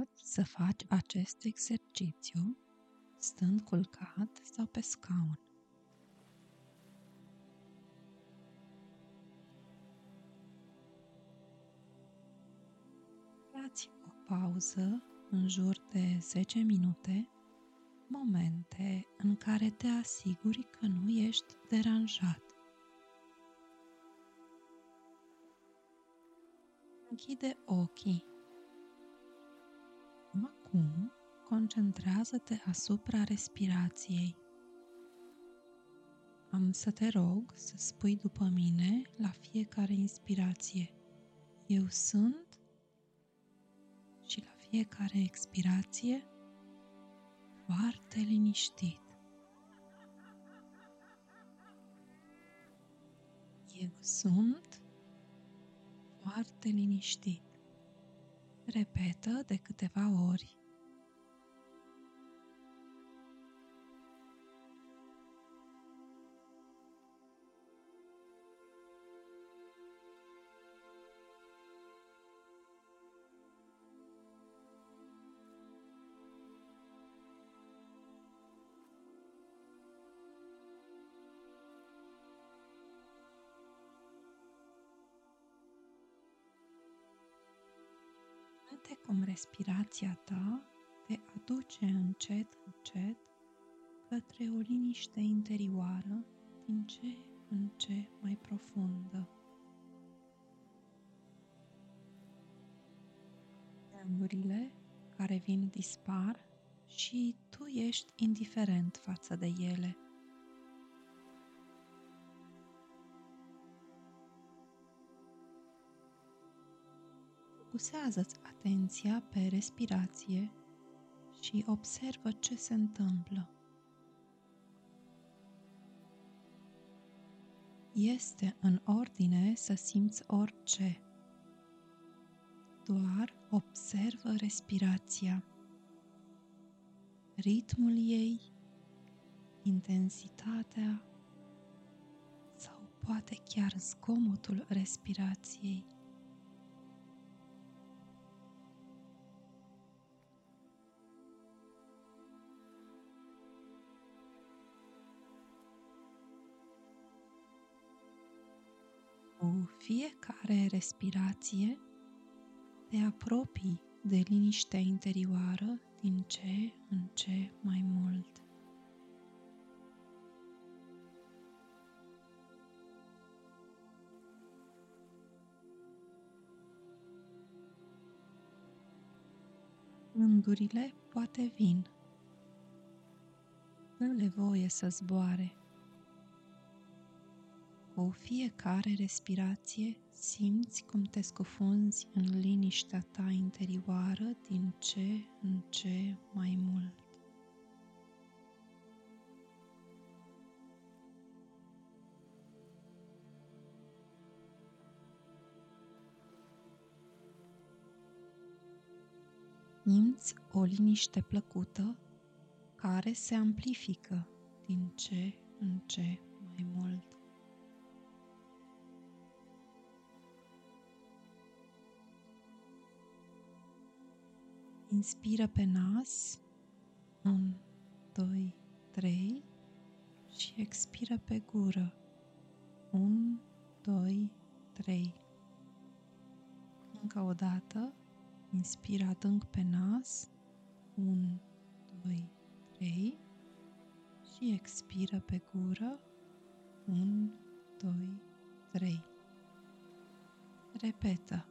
Poți să faci acest exercițiu stând culcat sau pe scaun. Luați o pauză în jur de 10 minute, momente în care te asiguri că nu ești deranjat. Închide ochii. Acum, concentrează-te asupra respirației. Am să te rog să spui după mine la fiecare inspirație. Eu sunt și la fiecare expirație foarte liniștit. Eu sunt foarte liniștit. Repetă de câteva ori. Simte cum respirația ta te aduce încet, încet către o liniște interioară din ce în ce mai profundă. Gândurile care vin dispar și tu ești indiferent față de ele. Focusează-ți atenția pe respirație și observă ce se întâmplă. Este în ordine să simți orice. Doar observă respirația, ritmul ei, intensitatea sau poate chiar zgomotul respirației. Fiecare respirație te apropii de liniștea interioară din ce în ce mai mult. Gândurile poate vin. Dă-le voie să zboare. Cu fiecare respirație simți cum te scufunzi în liniștea ta interioară din ce în ce mai mult. Simți o liniște plăcută care se amplifică din ce în ce mai mult. Inspiră pe nas. 1, 2, 3 și expiră pe gură. 1, 2, 3. Încă o dată, inspiră adânc pe nas. 1, 2, 3 și expiră pe gură. 1, 2, 3. Repetă.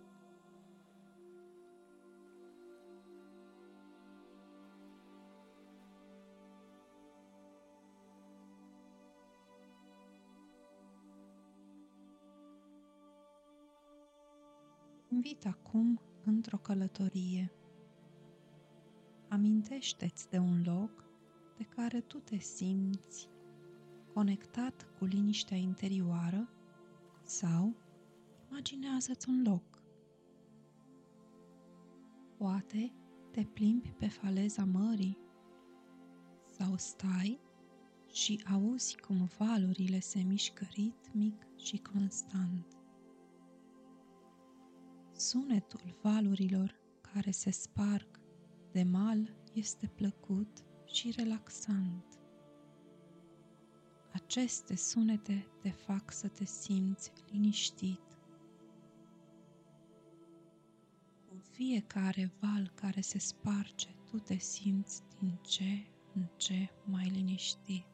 Invit acum într-o călătorie. Amintește-ți de un loc de care tu te simți conectat cu liniștea interioară sau imaginează-ți un loc. Poate te plimbi pe faleza mării sau stai și auzi cum valurile se mișcă ritmic și constant sunetul valurilor care se sparg de mal este plăcut și relaxant. Aceste sunete te fac să te simți liniștit. Cu fiecare val care se sparge, tu te simți din ce în ce mai liniștit.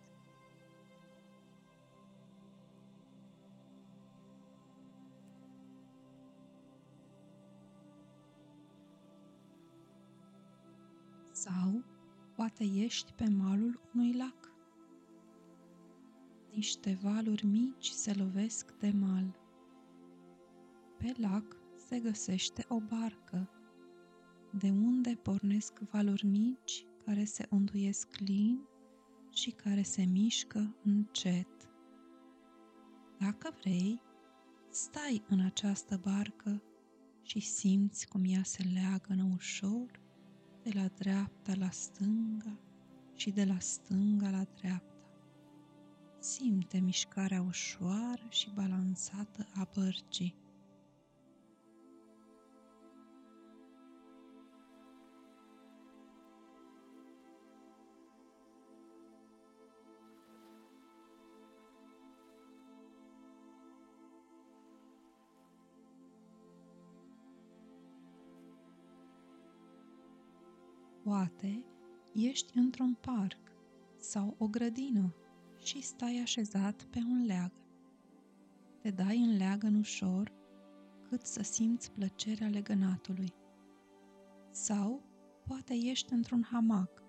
Sau poate ești pe malul unui lac. Niște valuri mici se lovesc de mal. Pe lac se găsește o barcă, de unde pornesc valuri mici care se unduiesc lin și care se mișcă încet. Dacă vrei, stai în această barcă și simți cum ea se leagă ușor de la dreapta la stânga și de la stânga la dreapta. Simte mișcarea ușoară și balansată a bărcii. Poate ești într-un parc sau o grădină și stai așezat pe un leag. Te dai în leagăn ușor cât să simți plăcerea legănatului. Sau poate ești într-un hamac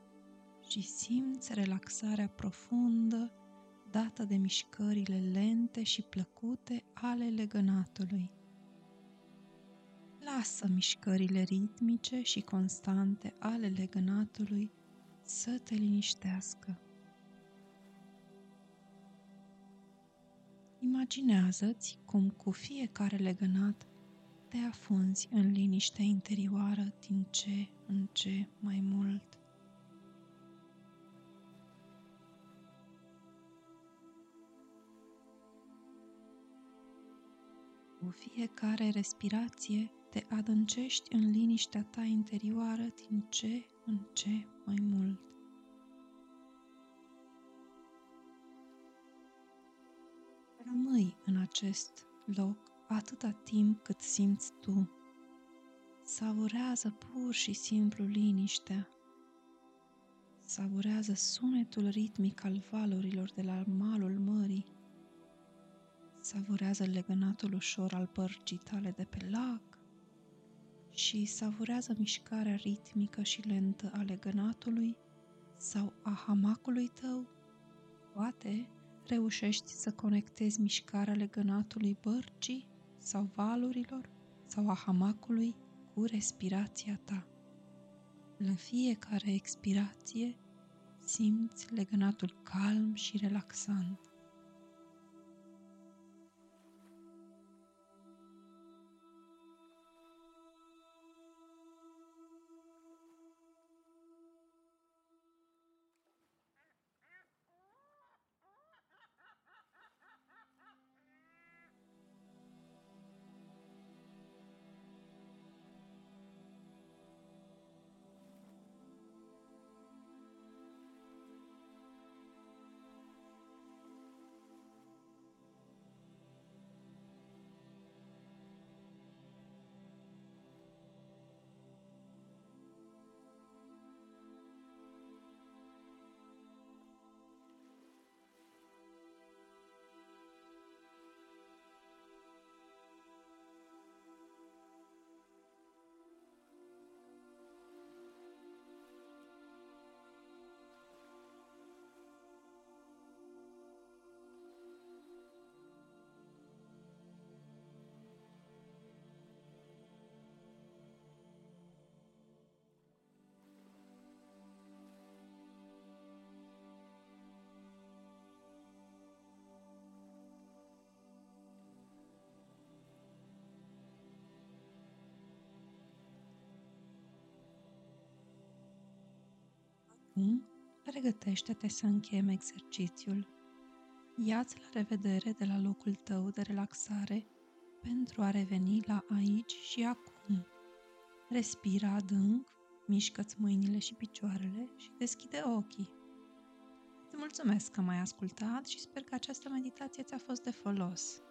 și simți relaxarea profundă dată de mișcările lente și plăcute ale legănatului. Lasă mișcările ritmice și constante ale legănatului să te liniștească. Imaginează-ți cum cu fiecare legănat te afunzi în liniște interioară din ce în ce mai mult. Cu fiecare respirație te adâncești în liniștea ta interioară din ce în ce mai mult. Rămâi în acest loc atâta timp cât simți tu. Savurează pur și simplu liniștea. Savurează sunetul ritmic al valurilor de la malul mării. Savurează legănatul ușor al bărcii tale de pe lac și savurează mișcarea ritmică și lentă a legănatului sau a hamacului tău. Poate reușești să conectezi mișcarea legănatului bărcii sau valurilor sau a hamacului cu respirația ta. La fiecare expirație simți legănatul calm și relaxant. Acum, pregătește-te să încheiem exercițiul. Ia-ți la revedere de la locul tău de relaxare pentru a reveni la aici și acum. Respira adânc Mișcă-ți mâinile și picioarele și deschide ochii. Îți mulțumesc că m-ai ascultat și sper că această meditație ți-a fost de folos.